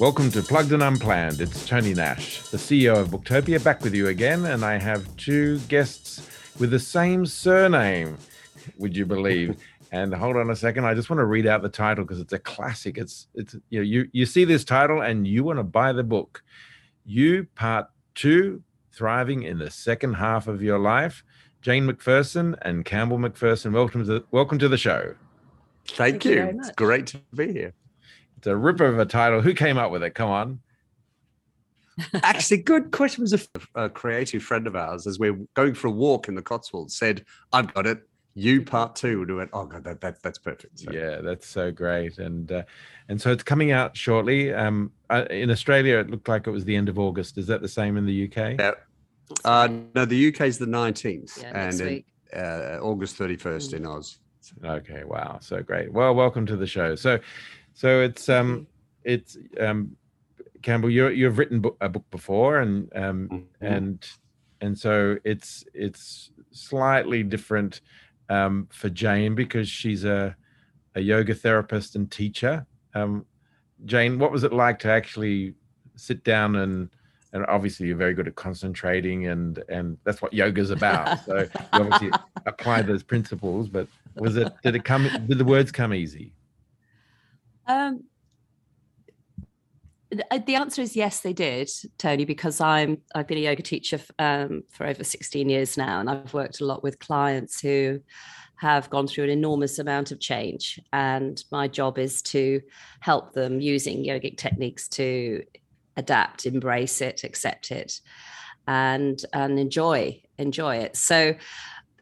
Welcome to Plugged and Unplanned. It's Tony Nash, the CEO of Booktopia, back with you again, and I have two guests with the same surname. Would you believe? and hold on a second, I just want to read out the title because it's a classic. It's it's you know you you see this title and you want to buy the book. You Part Two: Thriving in the Second Half of Your Life. Jane McPherson and Campbell McPherson. Welcome to the, welcome to the show. Thank, Thank you. you it's great to be here. It's a ripper of a title. Who came up with it? Come on. Actually, good question. Was a, a, creative friend of ours as we are going for a walk in the Cotswolds said, I've got it. You part two. And we went, oh, God, that, that, that's perfect. So. Yeah, that's so great. And uh, and so it's coming out shortly. Um, uh, in Australia, it looked like it was the end of August. Is that the same in the UK? Yeah. Uh, no, the UK is the 19th yeah, and in, uh, August 31st mm. in Oz. Okay, wow. So great. Well, welcome to the show. So so it's um it's um Campbell, you you've written book, a book before, and um mm-hmm. and and so it's it's slightly different um, for Jane because she's a a yoga therapist and teacher. Um, Jane, what was it like to actually sit down and and obviously you're very good at concentrating and and that's what yoga's about. So you obviously apply those principles. But was it did it come did the words come easy? Um, uh, the answer is yes, they did, Tony, because I'm I've been a yoga teacher um, for over 16 years now, and I've worked a lot with clients who have gone through an enormous amount of change, and my job is to help them using yogic techniques to adapt, embrace it, accept it, and and enjoy enjoy it. So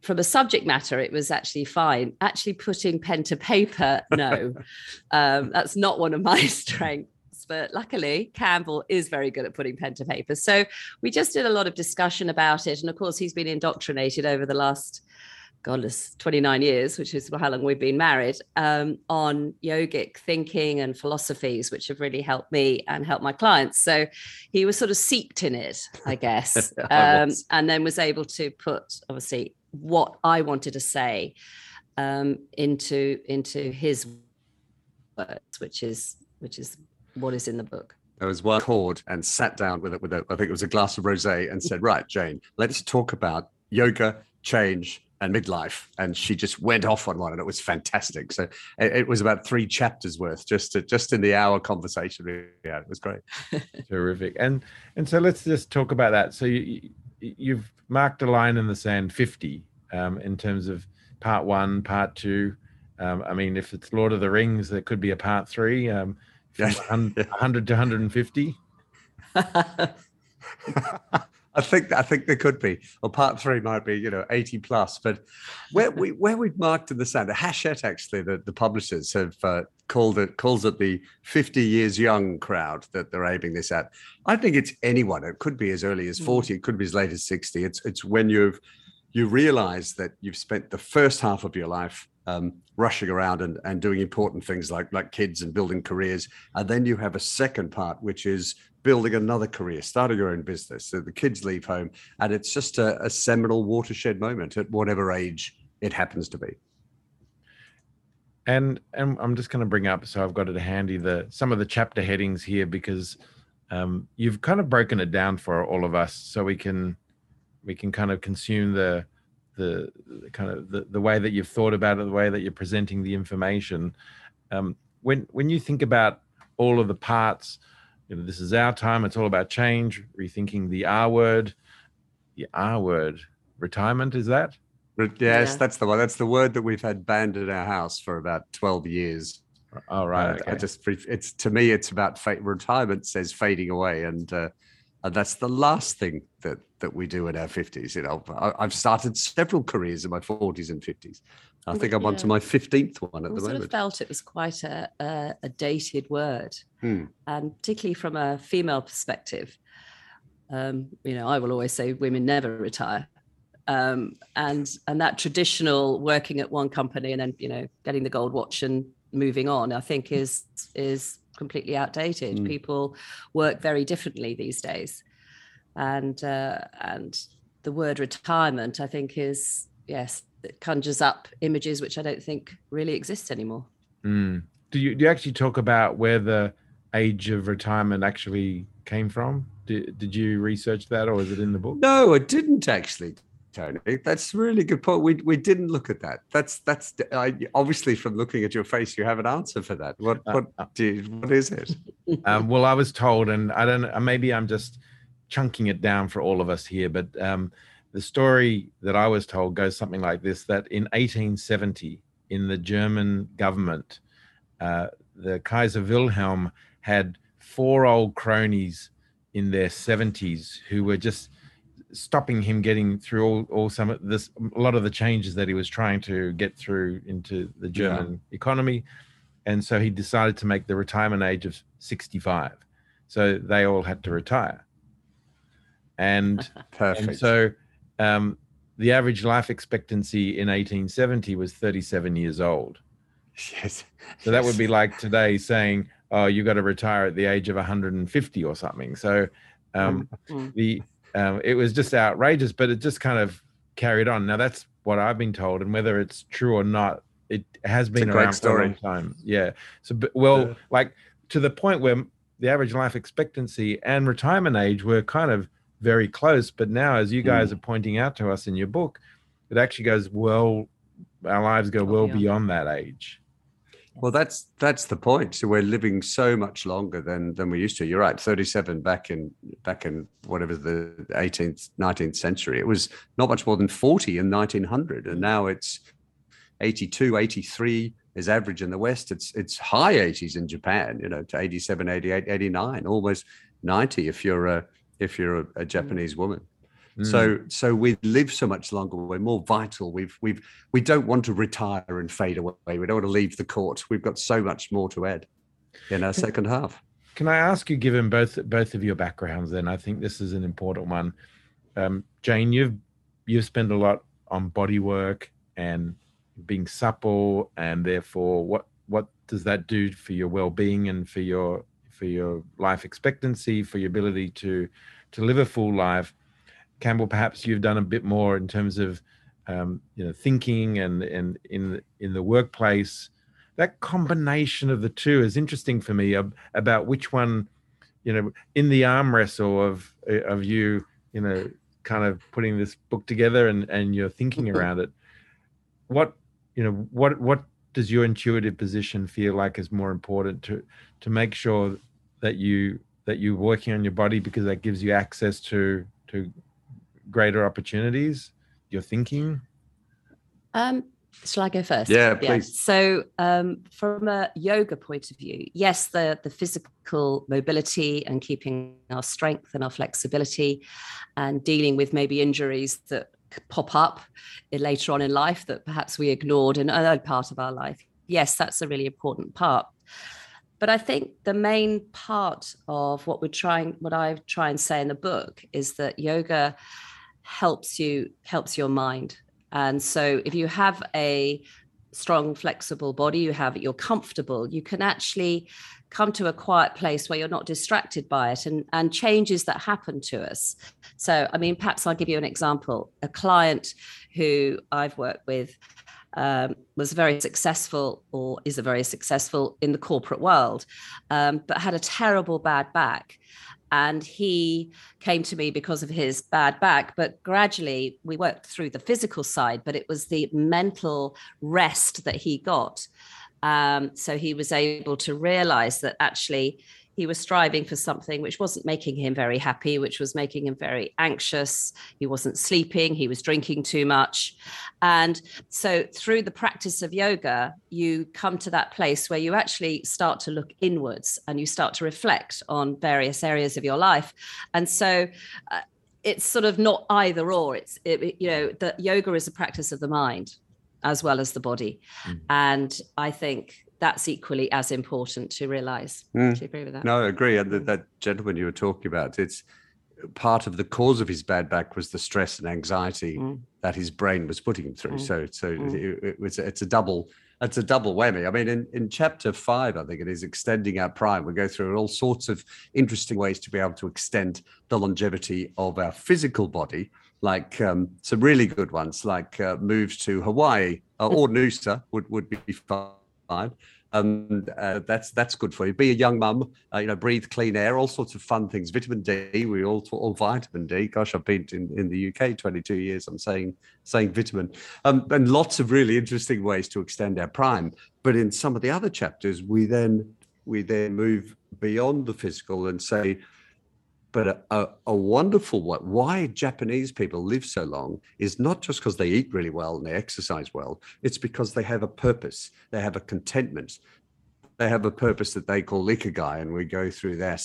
from a subject matter, it was actually fine. Actually, putting pen to paper, no, um, that's not one of my strengths. But luckily, Campbell is very good at putting pen to paper. So we just did a lot of discussion about it. And of course, he's been indoctrinated over the last, godless, 29 years, which is how long we've been married, um, on yogic thinking and philosophies, which have really helped me and helped my clients. So he was sort of seeped in it, I guess, um, and then was able to put, obviously, what I wanted to say um, into into his words, which is which is what is in the book. I was one chord and sat down with it with a, I think it was a glass of rosé and said, "Right, Jane, let's talk about yoga, change, and midlife." And she just went off on one, and it was fantastic. So it, it was about three chapters worth just to, just in the hour conversation. Yeah, it was great. Terrific. And and so let's just talk about that. So you, you've marked a line in the sand 50 um, in terms of part one, part two. Um, I mean, if it's Lord of the Rings, there could be a part three, um, from 100 to 150. I think I think there could be, or part three might be, you know, eighty plus. But where we where we've marked in the sand, the Hachette actually, the, the publishers have uh, called it calls it the fifty years young crowd that they're aiming this at. I think it's anyone. It could be as early as hmm. forty. It could be as late as sixty. It's it's when you've you realize that you've spent the first half of your life um, rushing around and, and doing important things like like kids and building careers and then you have a second part which is building another career starting your own business so the kids leave home and it's just a, a seminal watershed moment at whatever age it happens to be and and i'm just going to bring up so i've got it handy the some of the chapter headings here because um, you've kind of broken it down for all of us so we can we can kind of consume the the, the kind of the, the way that you've thought about it, the way that you're presenting the information. Um, when when you think about all of the parts, you know, this is our time. It's all about change, rethinking the R word. The R word, retirement, is that? Yes, yeah. that's the one. That's the word that we've had banned in our house for about twelve years. All oh, right. Uh, okay. I just it's to me, it's about fate. Retirement says fading away, and uh, and that's the last thing that that we do in our 50s you know I, have started several careers in my 40s and 50s i think i'm yeah. on to my 15th one at I the moment of felt it was quite a, a, a dated word hmm. and particularly from a female perspective um, you know i will always say women never retire um, and and that traditional working at one company and then you know getting the gold watch and moving on i think is is completely outdated. Mm. People work very differently these days, and uh, and the word retirement, I think, is yes, it conjures up images which I don't think really exist anymore. Mm. Do you do you actually talk about where the age of retirement actually came from? Did, did you research that or is it in the book? No, I didn't actually. Tony, that's a really good point. We we didn't look at that. That's that's I, obviously from looking at your face, you have an answer for that. What uh, what uh, do you, what is it? Um, well, I was told, and I don't. know, Maybe I'm just chunking it down for all of us here, but um, the story that I was told goes something like this: that in 1870, in the German government, uh, the Kaiser Wilhelm had four old cronies in their 70s who were just stopping him getting through all, all some of this a lot of the changes that he was trying to get through into the german yeah. economy. And so he decided to make the retirement age of 65 so they all had to retire. And, Perfect. and so um, the average life expectancy in 1870 was 37 years old. Yes. So that would be like today saying oh you've got to retire at the age of 150 or something. So um, mm. the um, it was just outrageous, but it just kind of carried on. Now that's what I've been told, and whether it's true or not, it has been around for a long time. Yeah. So, well, yeah. like to the point where the average life expectancy and retirement age were kind of very close. But now, as you guys mm. are pointing out to us in your book, it actually goes well. Our lives go oh, well yeah. beyond that age. Well, that's that's the point. So we're living so much longer than than we used to. You're right. 37 back in back in whatever the 18th, 19th century. It was not much more than 40 in 1900, and now it's 82, 83 is average in the West. It's it's high 80s in Japan. You know, to 87, 88, 89, almost 90 if you're a if you're a, a hmm. Japanese woman. So mm. so we live so much longer. We're more vital. We've we've we don't want to retire and fade away. We don't want to leave the court. We've got so much more to add in our second half. Can I ask you, given both both of your backgrounds, then I think this is an important one. Um, Jane, you've you've spent a lot on body work and being supple, and therefore, what what does that do for your well-being and for your for your life expectancy, for your ability to to live a full life? Campbell, perhaps you've done a bit more in terms of um, you know thinking and and in in the workplace. That combination of the two is interesting for me about which one, you know, in the arm wrestle of of you, you know, kind of putting this book together and and your thinking around it. What you know, what what does your intuitive position feel like is more important to to make sure that you that you're working on your body because that gives you access to to greater opportunities you're thinking? Um, shall I go first? Yeah, please. Yeah. So, um, from a yoga point of view, yes, the the physical mobility and keeping our strength and our flexibility, and dealing with maybe injuries that pop up later on in life that perhaps we ignored in another part of our life. Yes, that's a really important part. But I think the main part of what we're trying, what I try and say in the book, is that yoga helps you helps your mind. And so if you have a strong flexible body you have you're comfortable you can actually come to a quiet place where you're not distracted by it and and changes that happen to us. So i mean perhaps i'll give you an example. A client who i've worked with um, was very successful or is a very successful in the corporate world um, but had a terrible bad back and he came to me because of his bad back. But gradually we worked through the physical side but it was the mental rest that he got. Um, so he was able to realize that actually he was striving for something which wasn't making him very happy, which was making him very anxious. He wasn't sleeping, he was drinking too much. And so, through the practice of yoga, you come to that place where you actually start to look inwards and you start to reflect on various areas of your life. And so, uh, it's sort of not either or. It's, it, you know, the yoga is a practice of the mind as well as the body. Mm. And I think that's equally as important to realize. Mm. Do you agree with that? No, I agree. And that, that gentleman you were talking about, it's part of the cause of his bad back was the stress and anxiety mm. that his brain was putting him through. Mm. So, so mm. it, it, was it's a double it's a double whammy. I mean, in, in chapter five, I think it is extending our prime. We go through all sorts of interesting ways to be able to extend the longevity of our physical body, like um, some really good ones, like uh, moves to Hawaii uh, or Noosa would, would be fine um, uh, that's that's good for you. Be a young mum, uh, you know, breathe clean air, all sorts of fun things. Vitamin D, we all talk all vitamin D. Gosh, I've been in, in the UK 22 years. I'm saying saying vitamin, um, and lots of really interesting ways to extend our prime. But in some of the other chapters, we then we then move beyond the physical and say, but a, a, a, wonderful why Japanese people live so long is not just because they eat really well and they exercise well. It's because they have a purpose. They have a contentment. They have a purpose that they call ikigai, and we go through that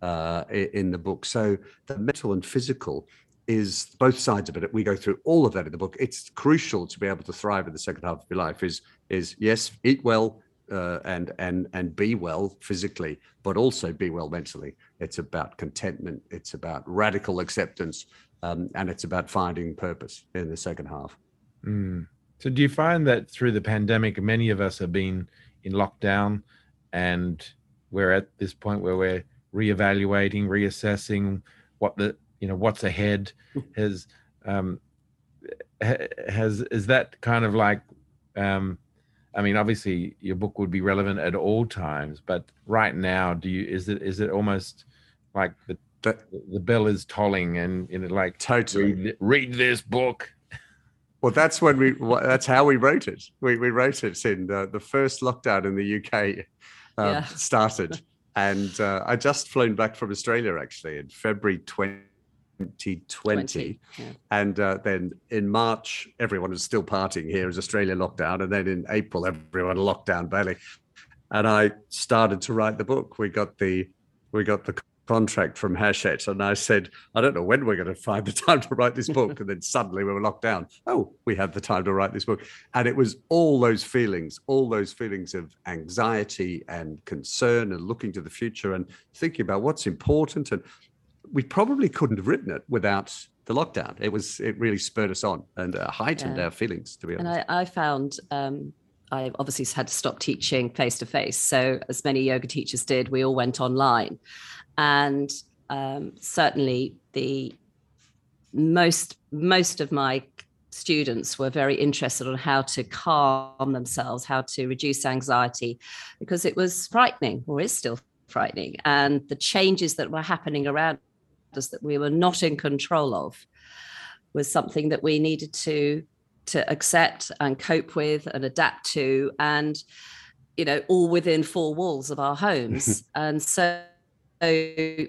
uh, in the book. So the mental and physical is both sides of it. We go through all of that in the book. It's crucial to be able to thrive in the second half of your life. Is is yes, eat well, uh, and and and be well physically, but also be well mentally. It's about contentment. It's about radical acceptance, um, and it's about finding purpose in the second half. Mm. So, do you find that through the pandemic, many of us have been in lockdown, and we're at this point where we're reevaluating, reassessing what the you know what's ahead. has um, has is that kind of like um, I mean, obviously, your book would be relevant at all times, but right now, do you is it is it almost like the the, the bell is tolling and you know, like totally read, read, this book? Well, that's when we that's how we wrote it. We we wrote it in the, the first lockdown in the UK um, yeah. started, and uh, I just flown back from Australia actually in February 20 2020. Yeah. And uh, then in March, everyone was still partying here as Australia lockdown. And then in April, everyone locked down Bailey. And I started to write the book. We got the we got the contract from Hachette. And I said, I don't know when we're going to find the time to write this book. and then suddenly we were locked down. Oh, we have the time to write this book. And it was all those feelings, all those feelings of anxiety and concern and looking to the future and thinking about what's important and we probably couldn't have written it without the lockdown. It was it really spurred us on and uh, heightened yeah. our feelings. To be honest, and I, I found um, I obviously had to stop teaching face to face. So as many yoga teachers did, we all went online, and um, certainly the most most of my students were very interested on how to calm themselves, how to reduce anxiety, because it was frightening, or is still frightening, and the changes that were happening around that we were not in control of was something that we needed to to accept and cope with and adapt to and you know all within four walls of our homes and so, so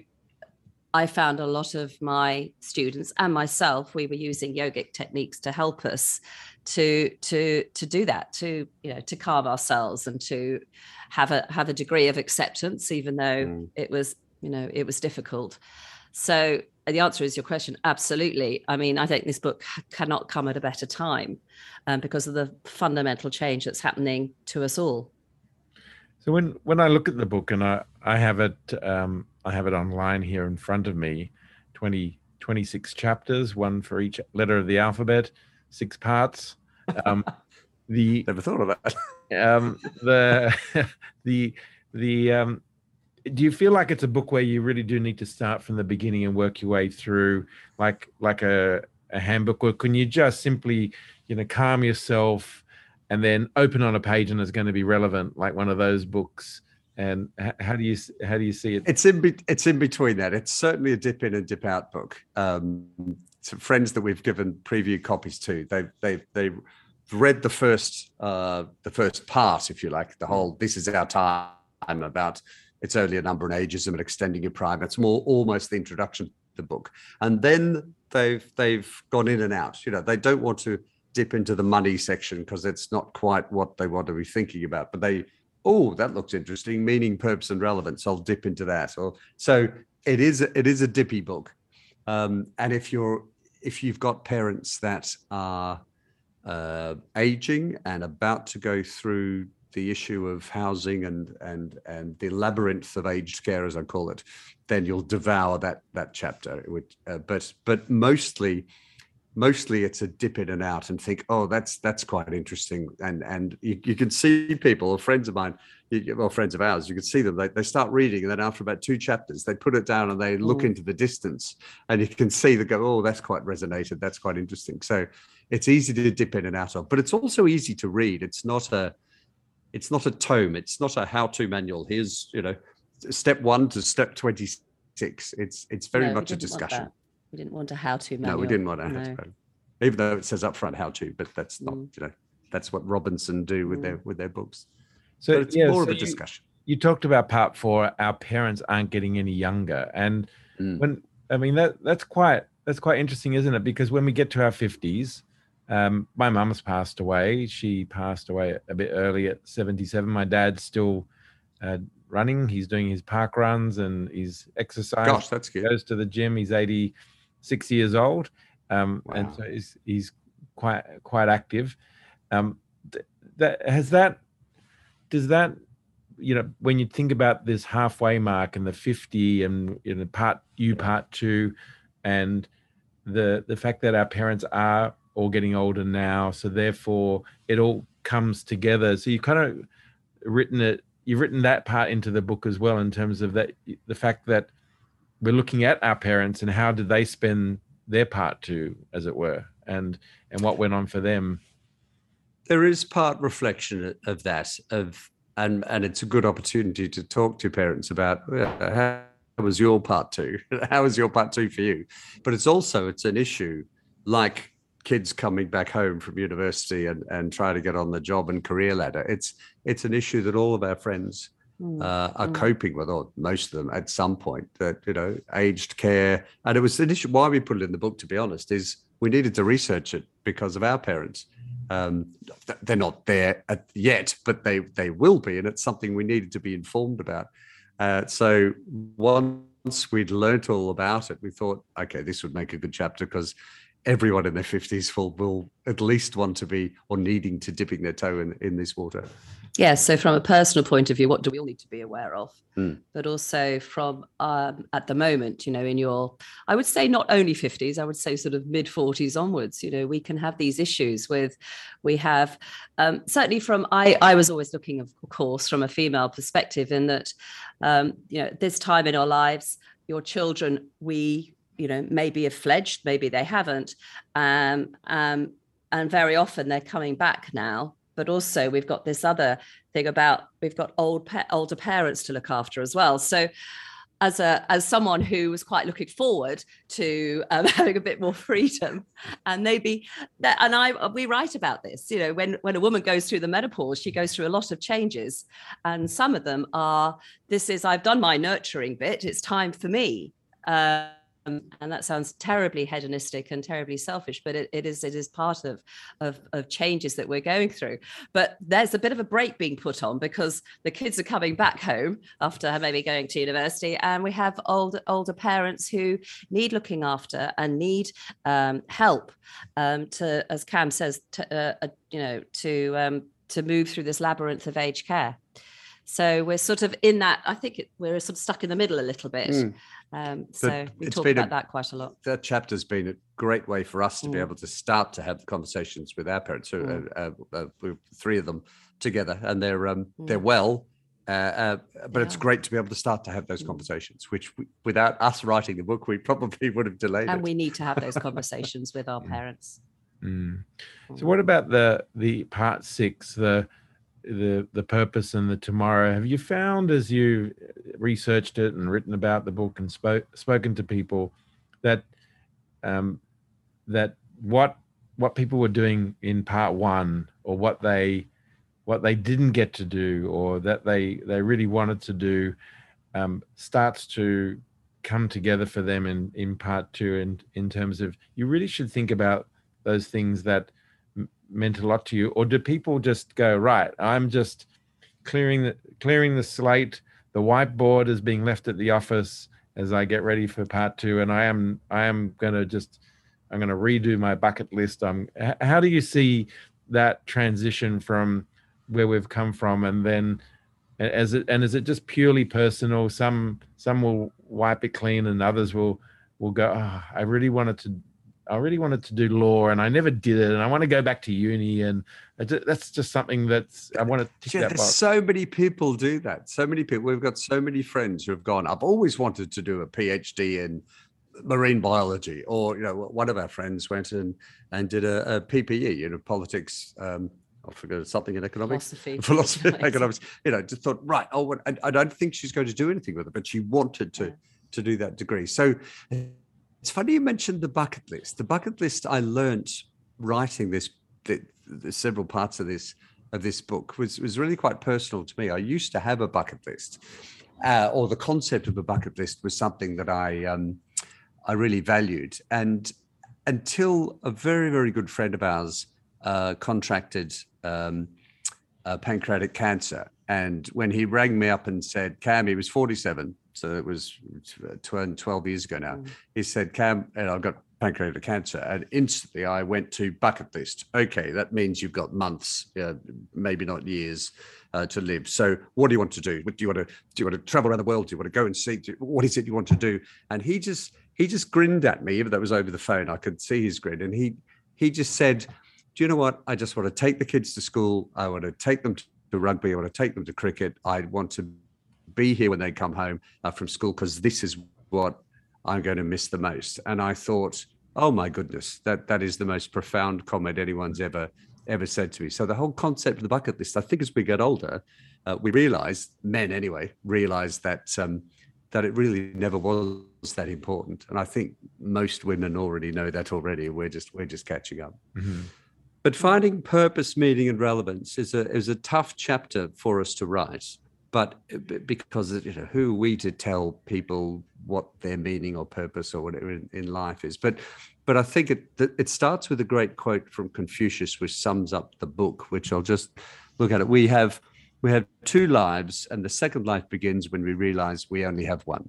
I found a lot of my students and myself we were using yogic techniques to help us to to to do that to you know to calm ourselves and to have a have a degree of acceptance even though mm. it was you know it was difficult so the answer is your question absolutely. I mean i think this book cannot come at a better time um, because of the fundamental change that's happening to us all. So when when i look at the book and i i have it um, i have it online here in front of me 20 26 chapters one for each letter of the alphabet six parts. Um, the never thought of that. um, the the the um, do you feel like it's a book where you really do need to start from the beginning and work your way through like like a, a handbook or can you just simply you know calm yourself and then open on a page and it's going to be relevant like one of those books? And how do you how do you see it? It's in be, it's in between that. It's certainly a dip in and dip out book. Um some friends that we've given preview copies to they they they read the first uh the first part if you like the whole this is our time about it's only a number and ageism and extending your prime. It's more almost the introduction to the book. And then they've they've gone in and out. You know, they don't want to dip into the money section because it's not quite what they want to be thinking about. But they, oh, that looks interesting, meaning, purpose, and relevance. I'll dip into that. Or so it is. It is a dippy book. Um, and if you're if you've got parents that are uh, aging and about to go through the issue of housing and and and the labyrinth of aged care, as I call it, then you'll devour that that chapter. Would, uh, but but mostly, mostly it's a dip in and out and think, oh, that's that's quite interesting. And and you, you can see people, or friends of mine, well, friends of ours, you can see them. They, they start reading, and then after about two chapters, they put it down and they look mm. into the distance, and you can see they go, oh, that's quite resonated. That's quite interesting. So it's easy to dip in and out of, but it's also easy to read. It's not a it's not a tome. It's not a how-to manual. Here's you know, step one to step twenty-six. It's it's very No, much a discussion. We didn't want a how-to manual. No, we didn't want to no. have to. Even though it says up front how to, but that's not Mm. you know that's what Robinson do with their with their books. So but it's yeah, more so of a you- discussion. you talked about part four our parents aren't getting any younger and Mm. when i mean that that's quite that's quite interesting isn't it because when we get to our 50s um, my mum's passed away. She passed away a bit early at 77 my dad's still uh, running. He's doing his park runs and he's exercising Gosh, that's good. goes to the gym. He's 86 years old. Um, and so he's, he's quite quite active. Um, th- that has that does that you know when you think about this halfway mark and the 50 and you know part you part two and the the fact that our parents are all getting older now so therefore it all comes together. So you've kind of written it you've written that part into the book as well in terms of that the fact that we're looking at our parents and how did they spend their part too, as it were and and what went on for them. There is part reflection of that of and and it's a good opportunity to talk to parents about how was your part two? How was your part two for you? But it's also it's an issue like kids coming back home from university and and trying to get on the job and career ladder it's it's an issue that all of our friends Mm. uh, are Mm. coping with, or most of them at some point. That you know, aged care, and it was an issue. Why we put it in the book, to be honest, is we needed to research it because of our parents. Um, they're not there at, yet, but they they will be, and it's something we needed to be informed about. Uh, so once we'd learnt all about it, we thought, okay, this would make a good chapter because everyone in their fifties will will at least want to be or needing to dipping their toe in in this water. Yeah, so from a personal point of view, what do we all need to be aware of? Mm. But also from um, at the moment, you know, in your, I would say not only 50s, I would say sort of mid 40s onwards, you know, we can have these issues with, we have um, certainly from, I, I was always looking, of course, from a female perspective in that, um, you know, this time in our lives, your children, we, you know, maybe have fledged, maybe they haven't. Um, um, and very often they're coming back now. But also we've got this other thing about we've got old older parents to look after as well. So as a as someone who was quite looking forward to um, having a bit more freedom and maybe that and i we write about this you know when when a woman goes through the menopause she goes through a lot of changes. And some of them are this is i've done my nurturing bit it's time for me um, and that sounds terribly hedonistic and terribly selfish but it, it is it is part of, of of changes that we're going through. But there's a bit of a break being put on because the kids are coming back home after maybe going to university and we have older older parents who need looking after and need um, help um, to as cam says to, uh, uh, you know to um, to move through this labyrinth of aged care so we're sort of in that i think it, we're sort of stuck in the middle a little bit Mm. um, so we it's talk been a- about that quite a lot that chapter's been a great way for us to be Mm. able to start to have the conversations with our parents. So, Mm. uh, uh, uh, three of them together, and they're um, they're Mm. well. Uh, uh, but it's great to be able to start to have those Mm. conversations, which we, without us writing the book, we probably would have delayed and it. we need to have those conversations with our Mm. parents Mm. So what about the the part six, the the the purpose and the tomorrow? Have you found as you researched it and written about the book and spoke spoken to people that um that what what people were doing in part one or what they what they didn't get to do or that they they really wanted to do um, starts to come together for them in in part two and in terms of you really should think about those things that meant a lot to you? Or do people just go right i'm just clearing the clearing the slate. The whiteboard is being left at the office as i get ready for part two and i am i am going to just i'm going to redo my bucket list. Um, I'm how do you see that transition from where we've come from? And then as it and is it just purely personal? Some some will wipe it clean and others will will go oh, i really wanted to i really wanted to do law and i never did it and i want to go back to uni and I that's just something that's i want to tick Yeah, that there's box so many people do that. So many people. We've got so many friends who have gone. I've always wanted to do a PhD in marine biology, or you know, one of our friends went and and did a, a PPE, you know, politics, um, I forgot something in economics, philosophy, philosophy, economics. You know, just thought, right. Oh, I, I don't think she's going to do anything with it, but she wanted to Yeah. to do that degree. So it's funny you mentioned the bucket list. The bucket list I learnt writing this, the, the several parts of this of this book was was really quite personal to me. I used to have a bucket list, uh, or the concept of a bucket list was something that I um, I really valued, and until a very very good friend of ours uh, contracted um, uh, pancreatic cancer, and when he rang me up and said, "Cam," he was forty seven, so it was uh, 12 12 years ago now. Mm. He said, "Cam," and I've got pancreatic cancer, and instantly I went to bucket list. Okay, that means you've got months, uh, maybe not years, uh, to live. So, what do you want to do? What do you want to do? You want to travel around the world? Do you want to go and see? Do, what is it you want to do? And he just he just grinned at me, even though it was over the phone. I could see his grin, and he he just said, "Do you know what? I just want to take the kids to school. I want to take them to rugby. I want to take them to cricket. I want to be here when they come home uh, from school because this is what I'm going to miss the most." And I thought, "Oh my goodness, that that is the most profound comment anyone's ever ever said to me." So the whole concept of the bucket list, I think, as we get older, uh, we realize, men anyway, realize that um, that it really never was that important. And I think most women already know that already. We're just we're just catching up. Mhm. But finding purpose, meaning, and relevance is a is a tough chapter for us to write. But uh, because you know who are we to tell people what their meaning or purpose or whatever in, in life is? But but I think it it starts with a great quote from Confucius, which sums up the book. Which I'll just look at it. We have we have two lives, and the second life begins when we realize we only have one.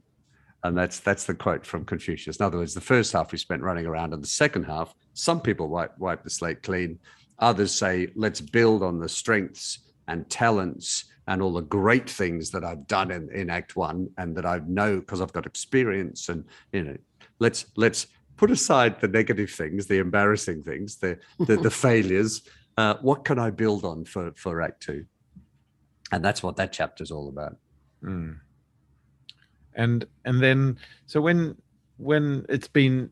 And that's that's the quote from Confucius. In other words, the first half we spent running around, and the second half, some people wipe wipe the slate clean. Others say, let's build on the strengths and talents and all the great things that I've done in, in Act One and that I know because I've got experience. And you know, let's let's put aside the negative things, the embarrassing things, the the, the failures. Uh, what can I build on for for Act Two? And that's what that chapter is all about. Mm. And and then so when when it's been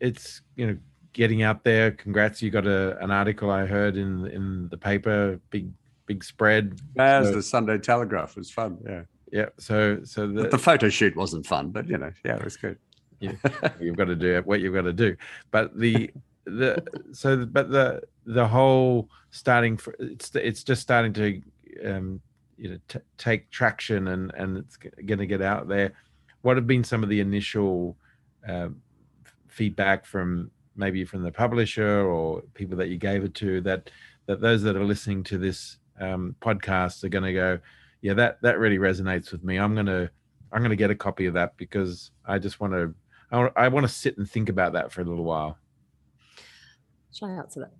it's you know getting out there. Congrats, you got a an article I heard in in the paper, big big spread. As So- the Sunday Telegraph was fun. Yeah. Yeah. So so the, But the photo shoot wasn't fun, but you know, yeah, it was good. you've got to do what you've got to do but the the so but the the whole starting for it's it's just starting to um you know t- take traction and and it's going to get out there what have been some of the initial um, feedback from maybe from the publisher or people that you gave it to that that those that are listening to this um, podcast are going to go yeah that that really resonates with me i'm going to i'm going to get a copy of that because i just want to I want, to sit and think about that for a little while. Shall I answer that?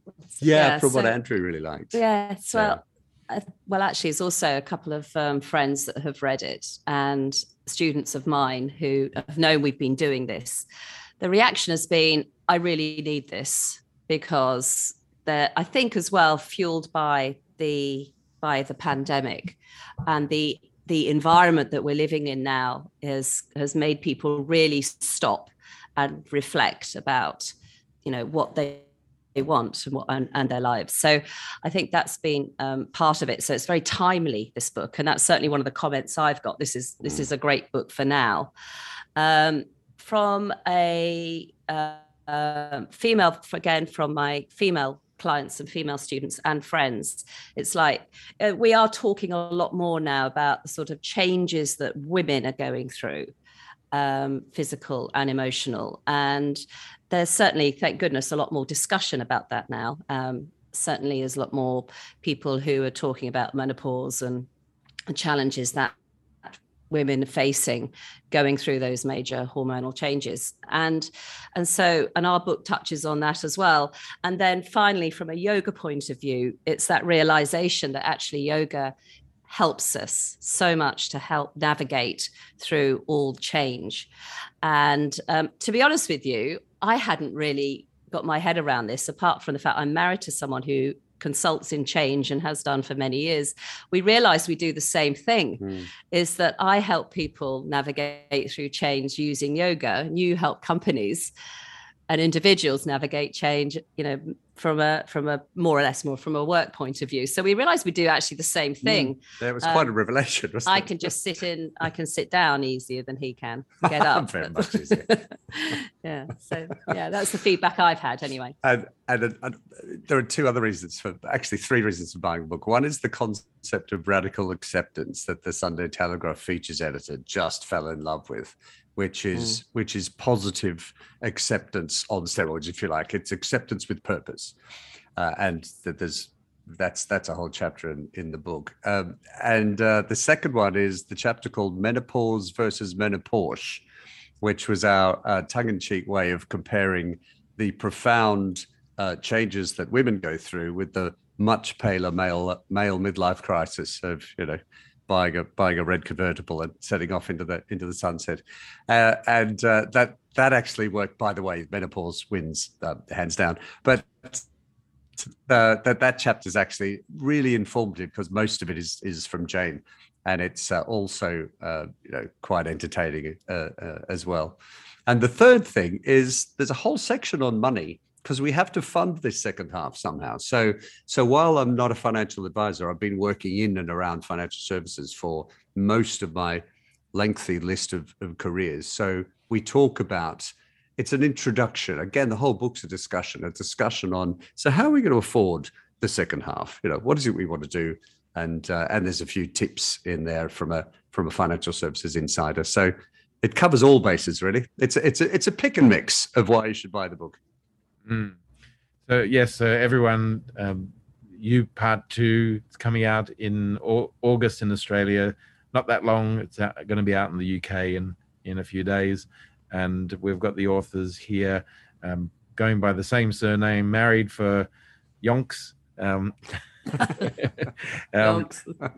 Yeah, from what Andrew really liked. Yes, Yeah. well, I, well, actually, it's also a couple of um, friends that have read it and students of mine who have known we've been doing this. The reaction has been, "I really need this," because they're, I think, as well, fueled by the by the pandemic and the the environment that we're living in now has has made people really stop and reflect about, you know, what they they want and what and, and their lives. So I think that's been um, part of it. So it's very timely this book, and that's certainly one of the comments I've got. This is this is a great book for now. Um, from a uh, uh, female, again from my female clients and female students and friends, it's like uh, we are talking a lot more now about the sort of changes that women are going through. Um, physical and emotional, and there's certainly, thank goodness, a lot more discussion about that now. Um, certainly, there's a lot more people who are talking about menopause and challenges that women facing going through those major hormonal changes. And and so and our book touches on that as well. And then finally from a yoga point of view it's that realization that actually yoga helps us so much to help navigate through all change. And um, to be honest with you I hadn't really got my head around this, apart from the fact I'm married to someone who consults in change and has done for many years. We realize we do the same thing Mm. is that I help people navigate through change using yoga, and you help companies and individuals navigate change you know from a from a more or less more from a work point of view. So we realized we do actually the same mm. thing. Mm, that was quite um, a revelation i it? can just sit in i can sit down easier than he can. Get up. Very much easier. Yeah so yeah that's the feedback i've had anyway. And, and, and there are two other reasons for actually three reasons for buying a book. One is the concept of radical acceptance that the sunday telegraph features editor just fell in love with which is mm. which is positive acceptance on steroids, if you like. It's acceptance with purpose, uh, and that there's that's that's a whole chapter in, in the book. Um, and uh, the second one is the chapter called Menopause versus Manopause, which was our uh, tongue-in-cheek way of comparing the profound uh, changes that women go through with the much paler male male midlife crisis of you know buying a buying a red convertible and setting off into the into the sunset, uh, and uh, that that actually worked. By the way, menopause wins uh, hands down. But uh, that that chapter is actually really informative because most of it is is from Jane, and it's uh, also uh, you know quite entertaining as well. And the third thing is there's a whole section on money because we have to fund this second half somehow. So, so while I'm not a financial advisor, I've been working in and around financial services for most of my lengthy list of, of careers. So we talk about it's an introduction. Again, the whole book's a discussion, a discussion on so how are we going to afford the second half? You know, what is it we want to do? And uh, and there's a few tips in there from a from a financial services insider. So it covers all bases really. It's a, it's a, it's a pick and mix of why you should buy the book. Mm. So yes, so everyone, um, you part two it's coming out in August in Australia. Not that long. It's going to be out in the UK in in a few days, and we've got the authors here, um, going by the same surname, married for yonks. Um, um,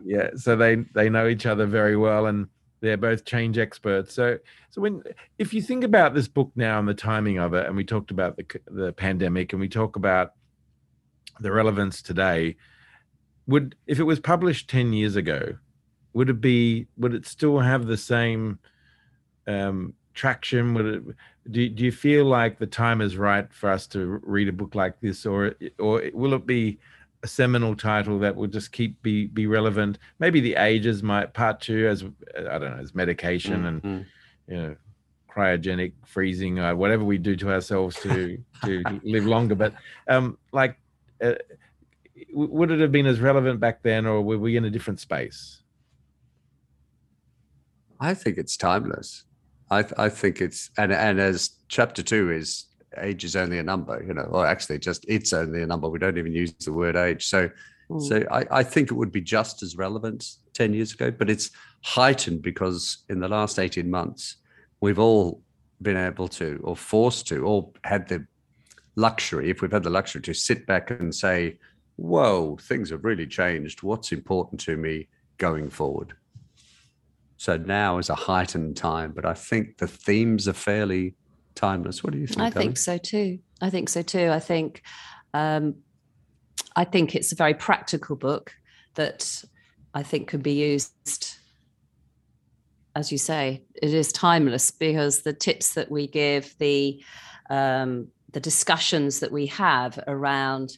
yeah, so they they know each other very well, and they're both change experts. So, so when if you think about this book now and the timing of it, and we talked about the the pandemic, and we talk about the relevance today, would if it was published ten years ago, would it be would it still have the same um, traction? Would it? Do do you feel like the time is right for us to read a book like this, or or will it be a seminal title that will just keep be be relevant. Maybe the ages might part two as I don't know as medication mm-hmm. and you know cryogenic freezing or whatever we do to ourselves to to live longer. But um, like, uh, would it have been as relevant back then, or were we in a different space? I think it's timeless. I I think it's and and as chapter two is age is only a number, you know, or actually just it's only a number. We don't even use the word age. So, mm. so I, I think it would be just as relevant 10 years ago, but it's heightened because in the last 18 months, we've all been able to, or forced to, or had the luxury, if we've had the luxury to sit back and say, whoa, things have really changed. What's important to me going forward? So now is a heightened time, but I think the themes are fairly timeless. What do you think? I think so too. I think so too. I think um, I think it's a very practical book that I think can be used. As you say, it is timeless because the tips that we give, the um, the discussions that we have around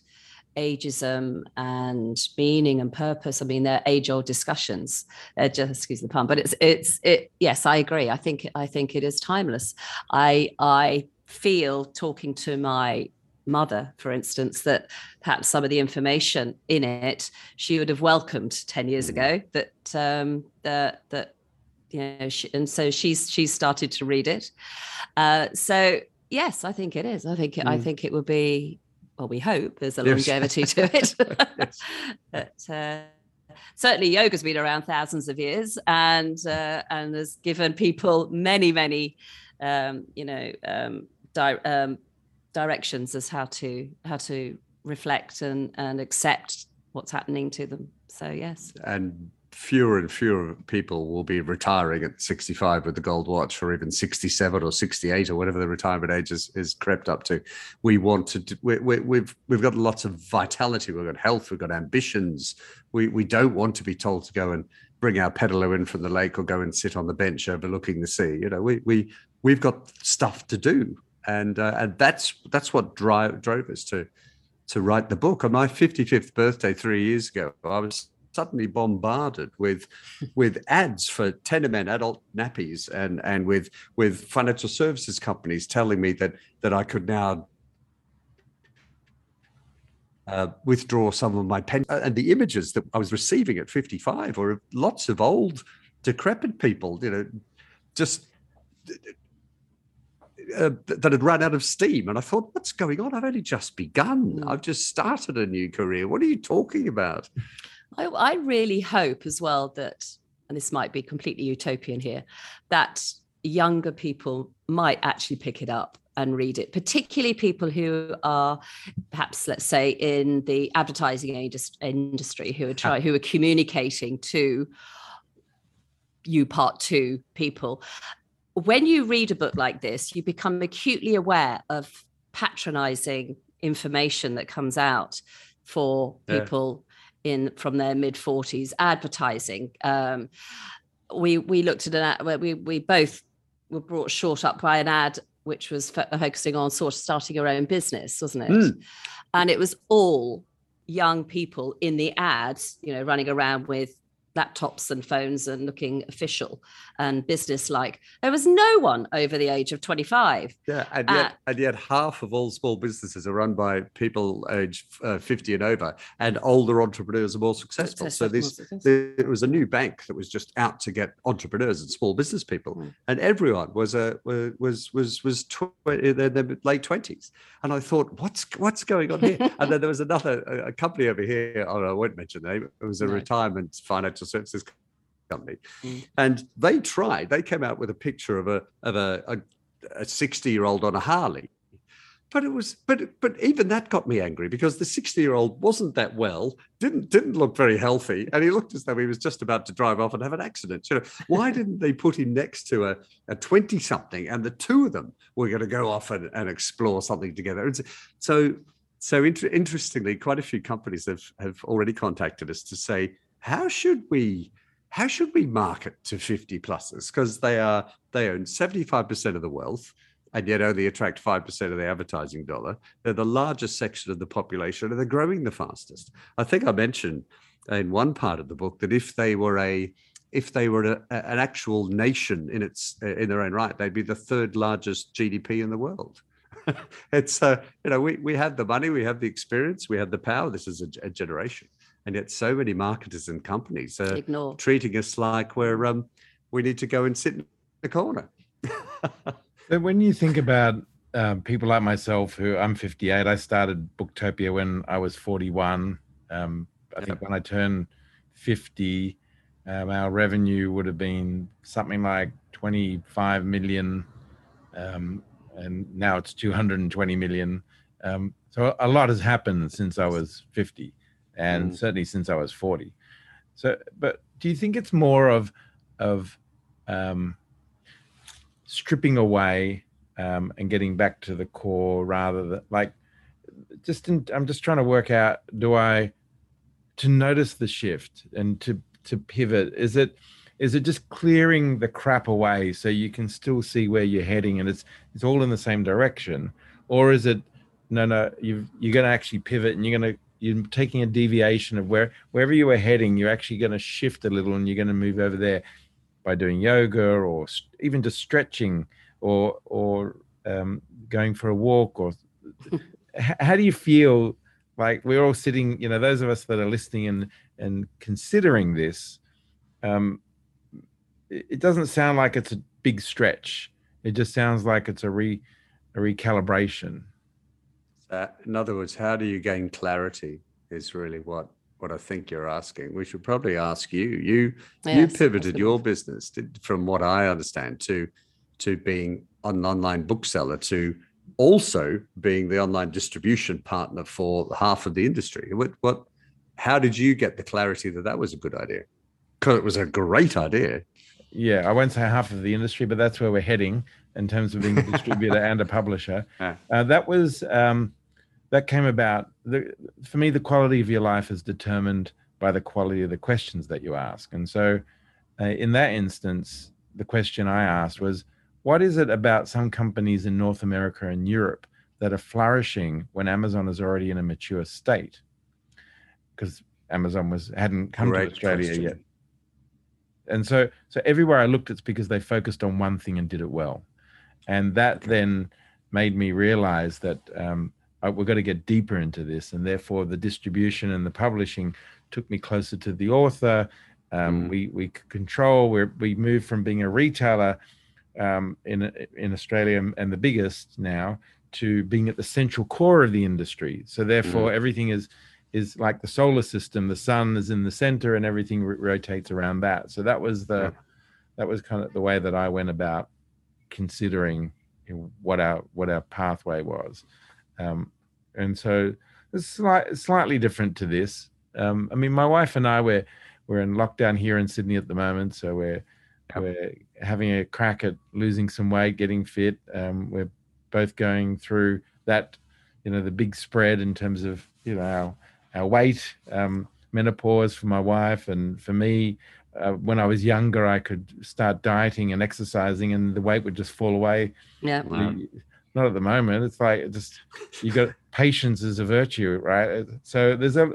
ageism and meaning and purpose. I mean, they're age-old discussions. They're just excuse the pun, but it's it's it. Yes, I agree. I think I think it is timeless. I I feel talking to my mother, for instance, that perhaps some of the information in it she would have welcomed ten years ago. That um, that that you know, she, and so she's she's started to read it. Uh, so yes, I think it is. I think mm. I think it would be well, we hope there's a longevity to it. but, uh, certainly, yoga's been around thousands of years, and uh, and has given people many, many, um, you know, um, di- um, directions as how to how to reflect and and accept what's happening to them. So yes, and fewer and fewer people will be retiring at 65 with the gold watch or even 67 or 68 or whatever the retirement age is, is crept up to. We want to do, we, we, we've we've got lots of vitality. We've got health. We've got ambitions. We we don't want to be told to go and bring our pedalo in from the lake or go and sit on the bench overlooking the sea. You know we we we've got stuff to do. And uh, and that's that's what drive, drove us to to write the book. On my 55th birthday three years ago, I was suddenly bombarded with with ads for TENA Men adult nappies and and with with financial services companies telling me that that I could now uh, withdraw some of my pen uh, and the images that I was receiving at 55 or lots of old decrepit people, you know, just uh, that had run out of steam. And I thought, what's going on? I've only just begun. Mm. I've just started a new career. What are you talking about? I, I really hope as well that, and this might be completely utopian here, that younger people might actually pick it up and read it, particularly people who are perhaps, let's say, in the advertising industry who are trying, who are communicating to you part two people. When you read a book like this, you become acutely aware of patronizing information that comes out for people. In from their mid 40s advertising um, we we looked at an ad we we both were brought short up by an ad which was focusing on sort of starting your own business, wasn't it? Mm. And it was all young people in the ads, you know, running around with laptops and phones and looking official and business-like. There was no one over the age of 25. Yeah, and yet, uh, and yet half of all small businesses are run by people age uh, 50 and over, and older entrepreneurs are more successful. So this, it was a new bank that was just out to get entrepreneurs and small business people, mm. and everyone was a was was was tw- in their late 20s. And I thought, what's what's going on here? and then there was another a, a company over here. Oh, I won't mention the name. It was a no. retirement financial services company, mm. and they tried. They came out with a picture of a of a, a 60 year old on a Harley. But it was, but but even that got me angry because the 60 year old wasn't that well, didn't didn't look very healthy, and he looked as though he was just about to drive off and have an accident. You know, why didn't they put him next to a a 20 something, and the two of them were going to go off and, and explore something together? And so so inter- interestingly, quite a few companies have have already contacted us to say, how should we how should we market to 50 pluses? Because they are they own 75% of the wealth and yet only attract 5% of the advertising dollar. They're the largest section of the population and they're growing the fastest. I think i mentioned in one part of the book that if they were a if they were a, an actual nation in its in their own right they'd be the third largest gdp in the world. It's uh, you know we, we have the money we have the experience we have the power. This is a, a generation and yet so many marketers and companies are Ignore. treating us like we're um, we need to go and sit in the corner. but when you think about um, people like myself, who I'm 58, I started Booktopia when I was 41. Um, I think when I turned 50, um, our revenue would have been something like 25 million, um, and now it's 220 million. Um, so a lot has happened since I was 50 and mm. certainly since I was 40. So, but do you think it's more of of um, stripping away um, and getting back to the core rather than like just in, I'm just trying to work out do I to notice the shift and to to pivot is it is it just clearing the crap away so you can still see where you're heading and it's it's all in the same direction or is it no no you you're going to actually pivot and you're going to you're taking a deviation of where wherever you were heading you're actually going to shift a little and you're going to move over there by doing yoga or even just stretching or or um, going for a walk or how do you feel? Like we're all sitting you know those of us that are listening and and considering this um it doesn't sound like it's a big stretch. It just sounds like it's a re a recalibration uh, in other words, how do you gain clarity? Is really what what I think you're asking. We should probably ask you. You yes, you pivoted your business, from what I understand, to to being an online bookseller to also being the online distribution partner for half of the industry. What what? How did you get the clarity that that was a good idea? Because it was a great idea. Yeah, I won't say half of the industry, but that's where we're heading in terms of being a distributor and a publisher. Uh, that was um, that came about. The, for me, the quality of your life is determined by the quality of the questions that you ask. And so, uh, in that instance, the question I asked was, what is it about some companies in North America and Europe that are flourishing when Amazon is already in a mature state? Because Amazon was hadn't come Great to Australia question. yet. And so so everywhere I looked, it's because they focused on one thing and did it well. And that then made me realize that um, we've got to get deeper into this. And therefore the distribution and the publishing took me closer to the author. Um, mm. We we control. We we moved from being a retailer um, in in Australia and the biggest now to being at the central core of the industry. So therefore, mm. everything is is like the solar system. The sun is in the center, and everything r- rotates around that. So that was the yeah. that was kind of the way that I went about considering what our what our pathway was. Um, and so it's slight, slightly different to this. Um, I mean, my wife and I we're we're in lockdown here in Sydney at the moment, so we're yep. we're having a crack at losing some weight, getting fit. Um, we're both going through that, you know, the big spread in terms of you know our our weight, um, menopause for my wife, and for me. Uh, when I was younger, I could start dieting and exercising, and the weight would just fall away. Yeah. Wow. Not at the moment. It's like just you got patience is a virtue, right? So there's a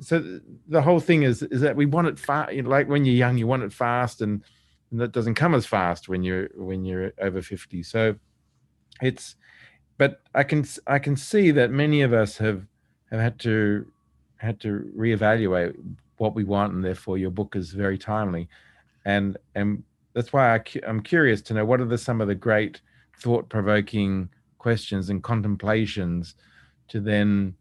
so the whole thing is is that we want it fast. You know, like when you're young, you want it fast, and, and that doesn't come as fast when you're when you're over fifty. So it's but i can i can see that many of us have have had to had to reevaluate what we want and therefore your book is very timely and and that's why I, i'm curious to know what are the some of the great thought-provoking questions and contemplations to then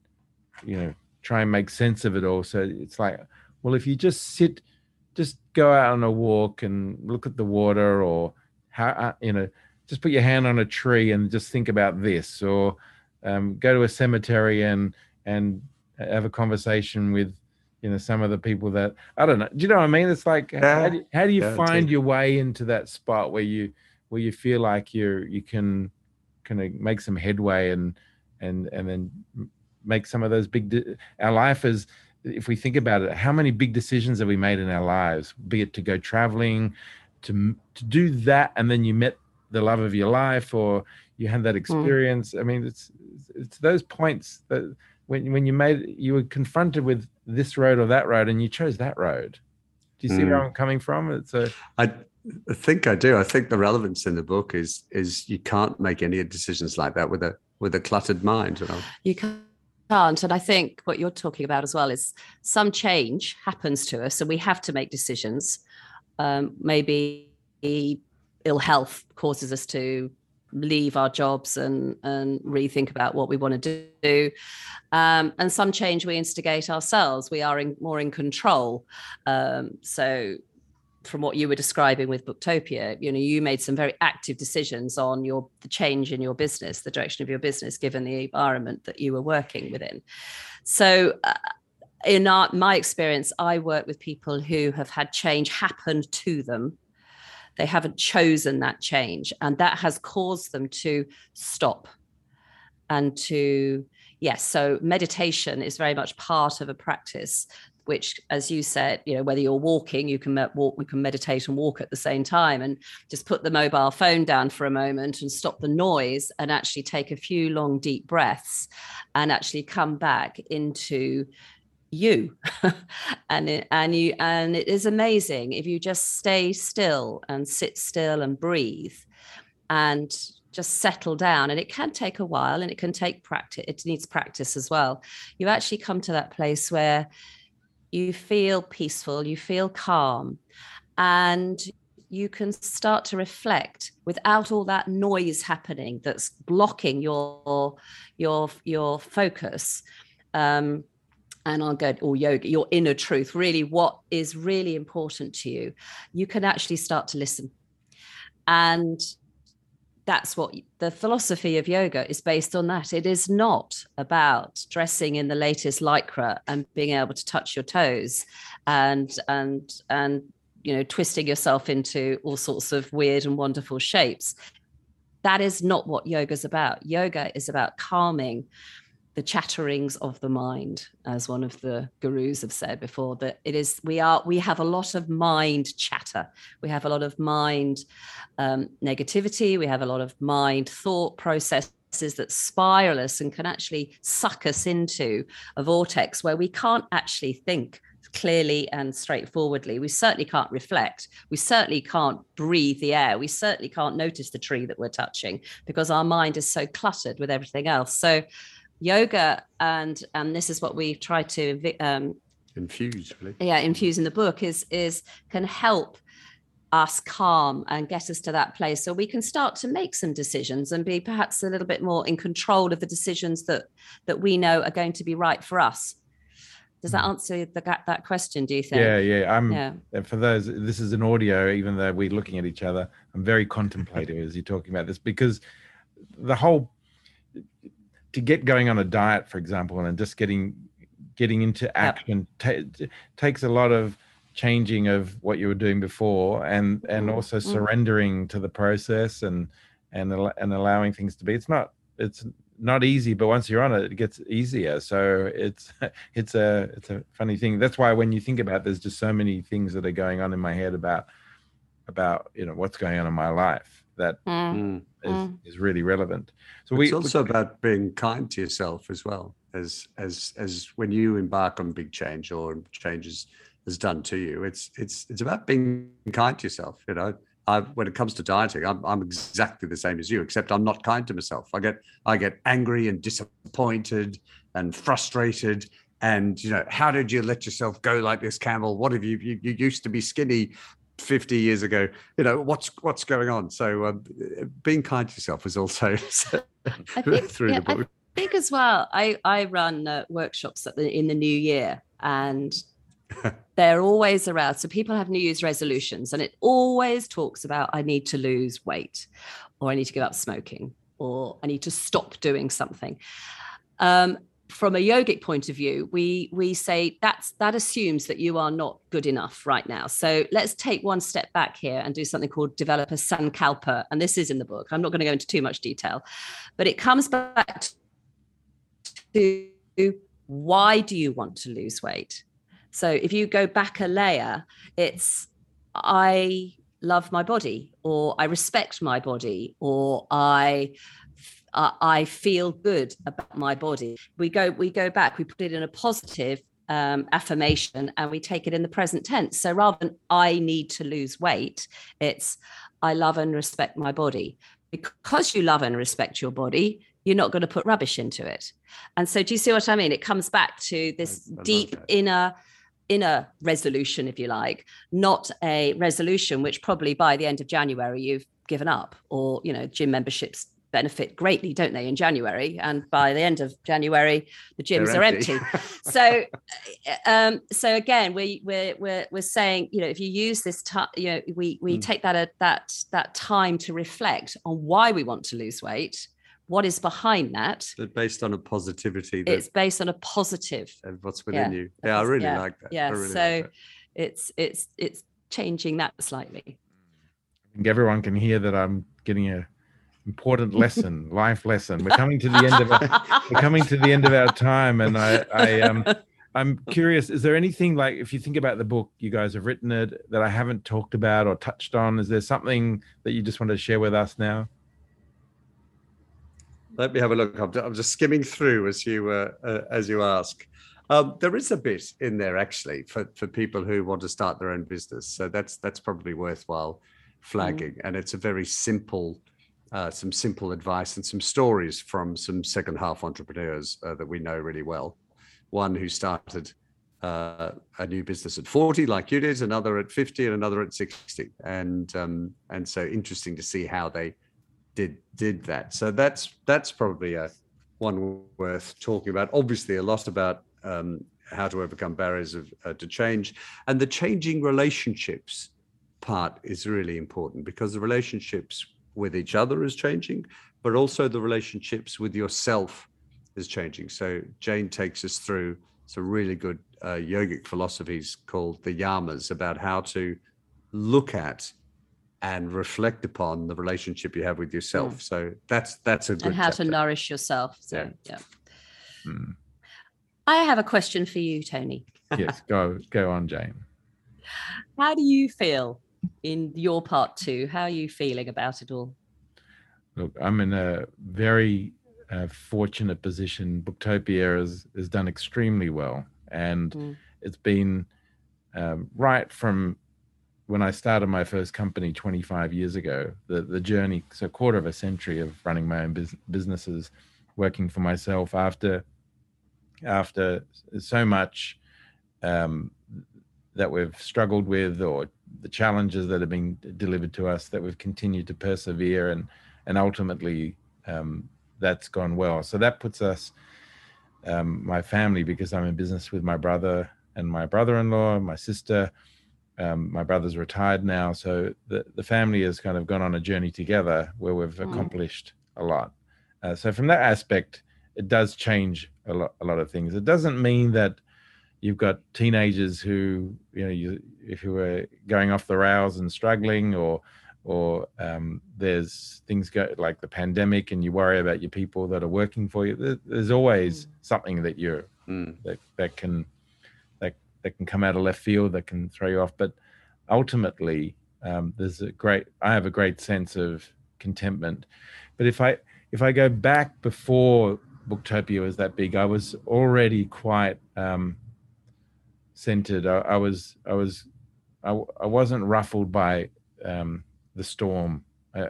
you know try and make sense of it all. So it's like well if you just sit just go out on a walk and look at the water or how uh, you know just put your hand on a tree and just think about this. Or um, go to a cemetery and and have a conversation with you know some of the people that i don't know. Do you know what i mean? It's like yeah. how, do, how do you yeah, find your way into that spot where you where you feel like you're you can kind of make some headway and and and then make some of those big de- our life is if we think about it how many big decisions have we made in our lives be it to go traveling to to do that and then you met the love of your life or you had that hmm. experience mm. i mean it's it's those points that when when you made you were confronted with this road or that road and you chose that road do you see mm. where hmm. i'm coming from it's a i I think I do. I think the relevance in the book is is you can't make any decisions like that with a with a cluttered mind. You know, you can't. And I think what you're talking about as well is some change happens to us, and we have to make decisions. Um, maybe ill health causes us to leave our jobs and and rethink about what we want to do um, and some change we instigate ourselves we are in, more in control um, so from what you were describing with booktopia you know you made some very active decisions on your the change in your business the direction of your business given the environment that you were working within so uh, in our, my experience i work with people who have had change happen to them they haven't chosen that change. And that has caused them to stop and to, yes. So meditation is very much part of a practice which as you said you know whether you're walking you can walk we can meditate and walk at the same time and just put the mobile phone down for a moment and stop the noise and actually take a few long deep breaths and actually come back into you. And it, and you and it is amazing if you just stay still and sit still and breathe and just settle down. And it can take a while and it can take practice it needs practice as well. You actually come to that place where you feel peaceful you feel calm and you can start to reflect without all that noise happening that's blocking your your your focus um, and I'll go or yoga, your inner truth, really what is really important to you, you can actually start to listen. And that's what the philosophy of yoga is based on that. It is not about dressing in the latest lycra and being able to touch your toes and and and you know twisting yourself into all sorts of weird and wonderful shapes. That is not what yoga is about. Yoga is about calming the chatterings of the mind as one of the gurus have said before that it is we are we have a lot of mind chatter we have a lot of mind um, negativity we have a lot of mind thought processes that spiral us and can actually suck us into a vortex where we can't actually think clearly and straightforwardly. We certainly can't reflect. We certainly can't breathe the air. We certainly can't notice the tree that we're touching because our mind is so cluttered with everything else. So, yoga and and this is what we try to um, infuse, really. yeah, infuse in the book is is can help us calm and get us to that place so we can start to make some decisions and be perhaps a little bit more in control of the decisions that that we know are going to be right for us does that mm. answer the, that question? Do you think? Yeah, yeah. I'm. Yeah. For those, this is an audio. Even though we're looking at each other, I'm very contemplative as you're talking about this because the whole to get going on a diet, for example, and just getting getting into action yep. t- takes a lot of changing of what you were doing before, and and mm. also mm. surrendering to the process and and and allowing things to be. It's not. It's not easy, but once you're on it, it gets easier. So it's it's a it's a funny thing. That's why when you think about, it, there's just so many things that are going on in my head about about you know what's going on in my life that mm. Is, mm. is really relevant. So we, it's also we, about being kind to yourself as well as as as when you embark on big change or changes is done to you. It's it's it's about being kind to yourself. You know, I, when it comes to dieting, I'm, I'm exactly the same as you, except I'm not kind to myself. I get I get angry and disappointed and frustrated. And you know, how did you let yourself go like this, Campbell? What have you? You, you used to be skinny 50 years ago. You know, what's what's going on? So, um, being kind to yourself is also think, through yeah, the book. I think as well. I I run uh, workshops the, in the new year, and they're always around. So people have New Year's resolutions, and it always talks about I need to lose weight, or I need to give up smoking, or I need to stop doing something. Um, from a yogic point of view, we we say that's that assumes that you are not good enough right now. So let's take one step back here and do something called develop a sankalpa. And this is in the book. I'm not going to go into too much detail, but it comes back to why do you want to lose weight? So if you go back a layer, it's I love my body, or I respect my body, or I uh, I feel good about my body. We go we go back. We put it in a positive um, affirmation, and we take it in the present tense. So rather than I need to lose weight, it's I love and respect my body. Because you love and respect your body, you're not going to put rubbish into it. And so, do you see what I mean? It comes back to this I, I deep inner inner resolution, if you like, not a resolution which probably by the end of January you've given up, or you know, gym memberships benefit greatly, don't they, in January? And by the end of January, the gyms They're are empty. empty. so, um, so again, we we're we're we're saying, you know, if you use this time, you know, we we mm. take that uh, that that time to reflect on why we want to lose weight what is behind that but based on a positivity that, it's based on a positive and what's within yeah, you yeah i really yeah, like that yeah really so like it's it's it's changing that slightly i think everyone can hear that i'm getting a important lesson life lesson we're coming to the end of our, we're coming to the end of our time and i i um i'm curious is there anything like if you think about the book you guys have written it that i haven't talked about or touched on is there something that you just want to share with us now let me have a look. I'm, I'm just skimming through as you uh, uh, as you ask. Um, there is a bit in there actually for, for people who want to start their own business. So that's that's probably worthwhile flagging. Mm. And it's a very simple, uh, some simple advice and some stories from some second half entrepreneurs uh, that we know really well. One who started uh, a new business at 40, like you did, another at 50, and another at 60. And um, and so interesting to see how they did did that. So that's that's probably a one worth talking about. Obviously, a lot about um, how to overcome barriers of, uh, to change, and the changing relationships part is really important because the relationships with each other is changing, but also the relationships with yourself is changing. So Jane takes us through some really good uh, yogic philosophies called the yamas about how to look at and reflect upon the relationship you have with yourself. Mm. So that's that's a good and how chapter. to nourish yourself. So yeah. yeah. Mm. I have a question for you, Tony. Yes, go go on, Jane. How do you feel in your part two? How are you feeling about it all? Look, I'm in a very uh, fortunate position. Booktopia has, has done extremely well. And Mm. it's been um, right from when I started my first company 25 years ago, the, the journey, so quarter of a century of running my own bus- businesses, working for myself after after so much um, that we've struggled with or the challenges that have been delivered to us that we've continued to persevere and and ultimately um, that's gone well. So that puts us um, my family because i'm in business with my brother and my brother-in-law my sister um, my brother's retired now. So the, the family has kind of gone on a journey together where we've Mm. accomplished a lot. Uh, so from that aspect it does change a lot a lot of things. It doesn't mean that you've got teenagers who you know you if you were going off the rails and struggling or or um, there's things go like the pandemic and you worry about your people that are working for you there's always something that you're Mm. that that can that that can come out of left field that can throw you off. But ultimately um, there's a great i have a great sense of contentment. But if i if i go back before booktopia was that big i was already quite um, centered. I, I was i was I, w- I wasn't ruffled by um, the storm. I,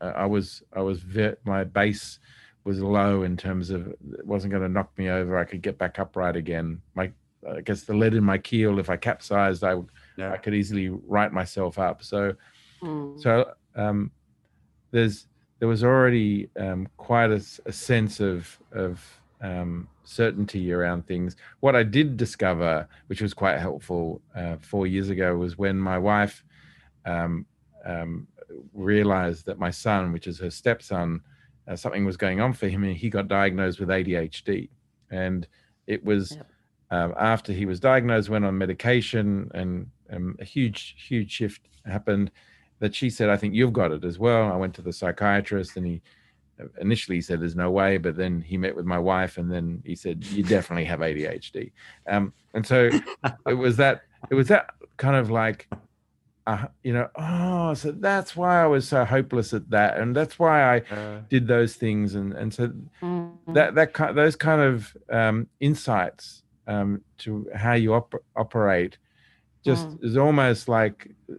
I I was i was ve- my base was low in terms of it wasn't going to knock me over. I could get back upright again. My i guess the lead in my keel if i capsized i would Yeah. i could easily right myself up. So Mm. so um, there's there was already um, quite a sense of of um, certainty around things. What I did discover, which was quite helpful uh, four years ago, was when my wife um, um, realized that my son, which is her stepson, uh, something was going on for him, and he got diagnosed with ADHD, and it was. Yep. Um, after he was diagnosed, went on medication, and um, a huge, huge shift happened that she said, I think you've got it as well. I went to the psychiatrist and he initially he said, There's no way. But then he met with my wife and then he said, You definitely have ADHD. Um, and so it was that, it was that kind of like, uh, you know, oh, so that's why I was so hopeless at that. And that's why I Uh, did those things. And, and so Mm. that, that kind, those kind of um, insights um, to how you op- operate just Mm. is almost like uh,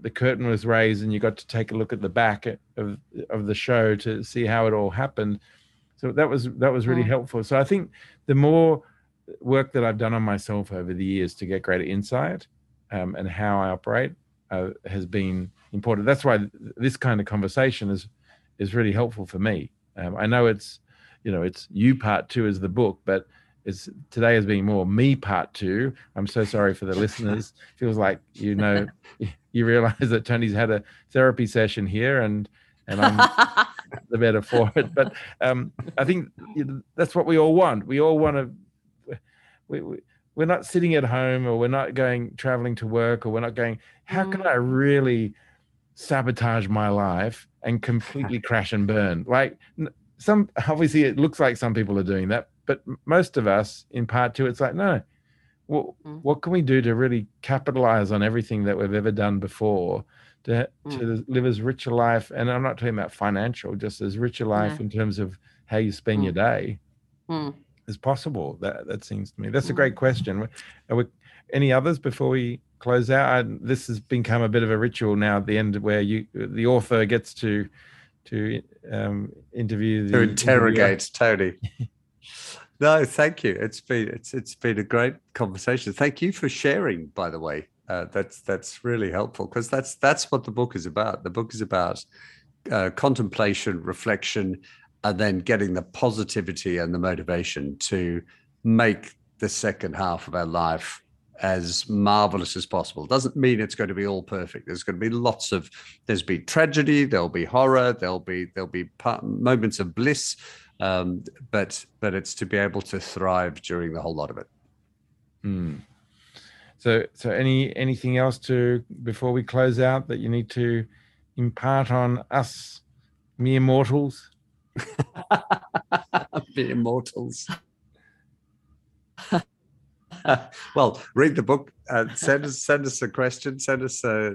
the curtain was raised and you got to take a look at the back of of the show to see how it all happened so that was that was really Mm. helpful so i think the more work that i've done on myself over the years to get greater insight um, and how i operate uh, has been important that's why this kind of conversation is is really helpful for me um, i know it's you know it's you part two is the book but it's today is being more me part two. I'm so sorry for the listeners. Feels like you know you realize that tony's had a therapy session here and and i'm the better for it. But um i think that's what we all want. We all want to we, we we're not sitting at home or we're not going traveling to work or we're not going how can Mm. i really sabotage my life and completely crash and burn? Like some obviously it looks like some people are doing that but most of us in part two it's like no what, Mm. what can we do to really capitalize on everything that we've ever done before to, to live as rich a life and i'm not talking about financial just as rich a life No. in terms of how you spend your day Mm. as possible that that seems to me that's a Mm. great question Are we, any others before we close out I, this has become a bit of a ritual now at the end where you the author gets to to um, interview the to interviewer. interrogate Tony. no, thank you. It's been it's it's been a great conversation. Thank you for sharing. By the way, uh, that's that's really helpful because that's that's what the book is about. The book is about uh, contemplation, reflection, and then getting the positivity and the motivation to make the second half of our life as marvelous as possible. Doesn't mean it's going to be all perfect. There's going to be lots of there's be tragedy, there'll be horror, there'll be there'll be moments of bliss, um, but but it's to be able to thrive during the whole lot of it. Hmm. So, so any anything else to before we close out that you need to impart on us mere mortals? be immortals. well, read the book. Uh, send us send us a question. Send us a, uh,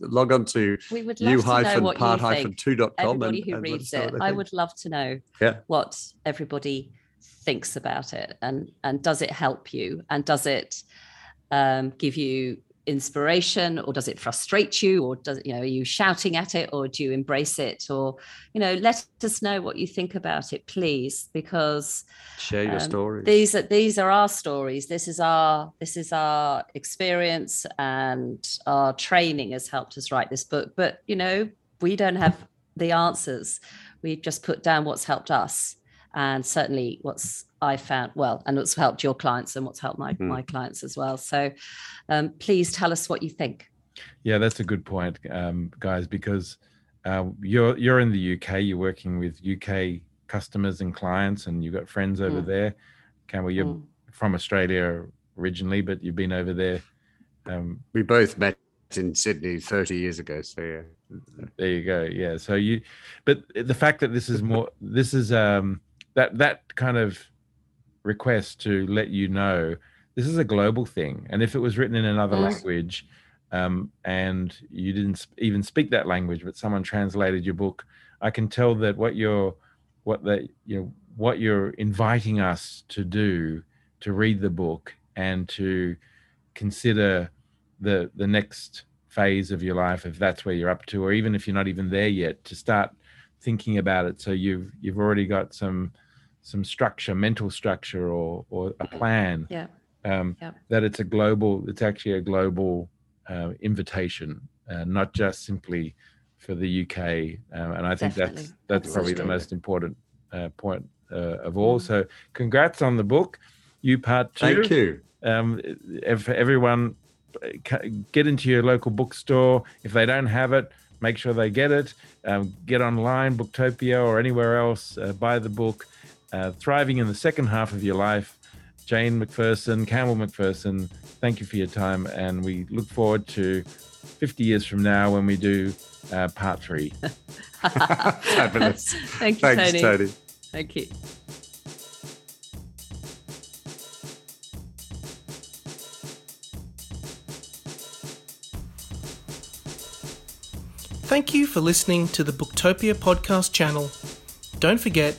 log on to we would love to know what part you think. two dot com. Everybody who reads it, I would love to know yeah. what everybody thinks about it, and and does it help you, and does it um, give you inspiration or does it frustrate you or does you know are you shouting at it or do you embrace it or you know let us know what you think about it please because share your um, stories. these are these are our stories. This is our this is our experience and our training has helped us write this book. But you know we don't have the answers. We've just put down what's helped us and certainly what's I found well, and what's helped your clients and what's helped my, mm. my clients as well. So um, please tell us what you think. Yeah, that's a good point, um, guys, because uh, you're you're in the UK, you're working with UK customers and clients, and you've got friends over mm. there. Campbell, you're mm. from Australia originally, but you've been over there. Um, we both met in Sydney 30 years ago. So yeah. There you go. Yeah. So you, but the fact that this is more, this is um that that kind of request to let you know this is a global thing and if it was written in another mm. language um, and you didn't even speak that language but someone translated your book i can tell that what you're what that you know what you're inviting us to do to read the book and to consider the the next phase of your life if that's where you're up to or even if you're not even there yet to start thinking about it so you've you've already got some some structure, mental structure, or or a plan. Yeah. Um, yeah. That it's a global. It's actually a global uh, invitation, uh, not just simply for the UK. Um, and I think Definitely. that's that's probably the most important uh, point uh, of all. Mm. So, congrats on the book, you part two. Thank you. Um, for everyone, get into your local bookstore. If they don't have it, make sure they get it. Um, get online, Booktopia or anywhere else. Uh, buy the book uh, thriving in the second half of your life. Jane Macpherson, Campbell Macpherson, thank you for your time. And we look forward to 50 years from now when we do uh, part three. Fabulous. Thank you, Thanks, Tony. Tony. Thank you. Thank you for listening to the Booktopia podcast channel. Don't forget,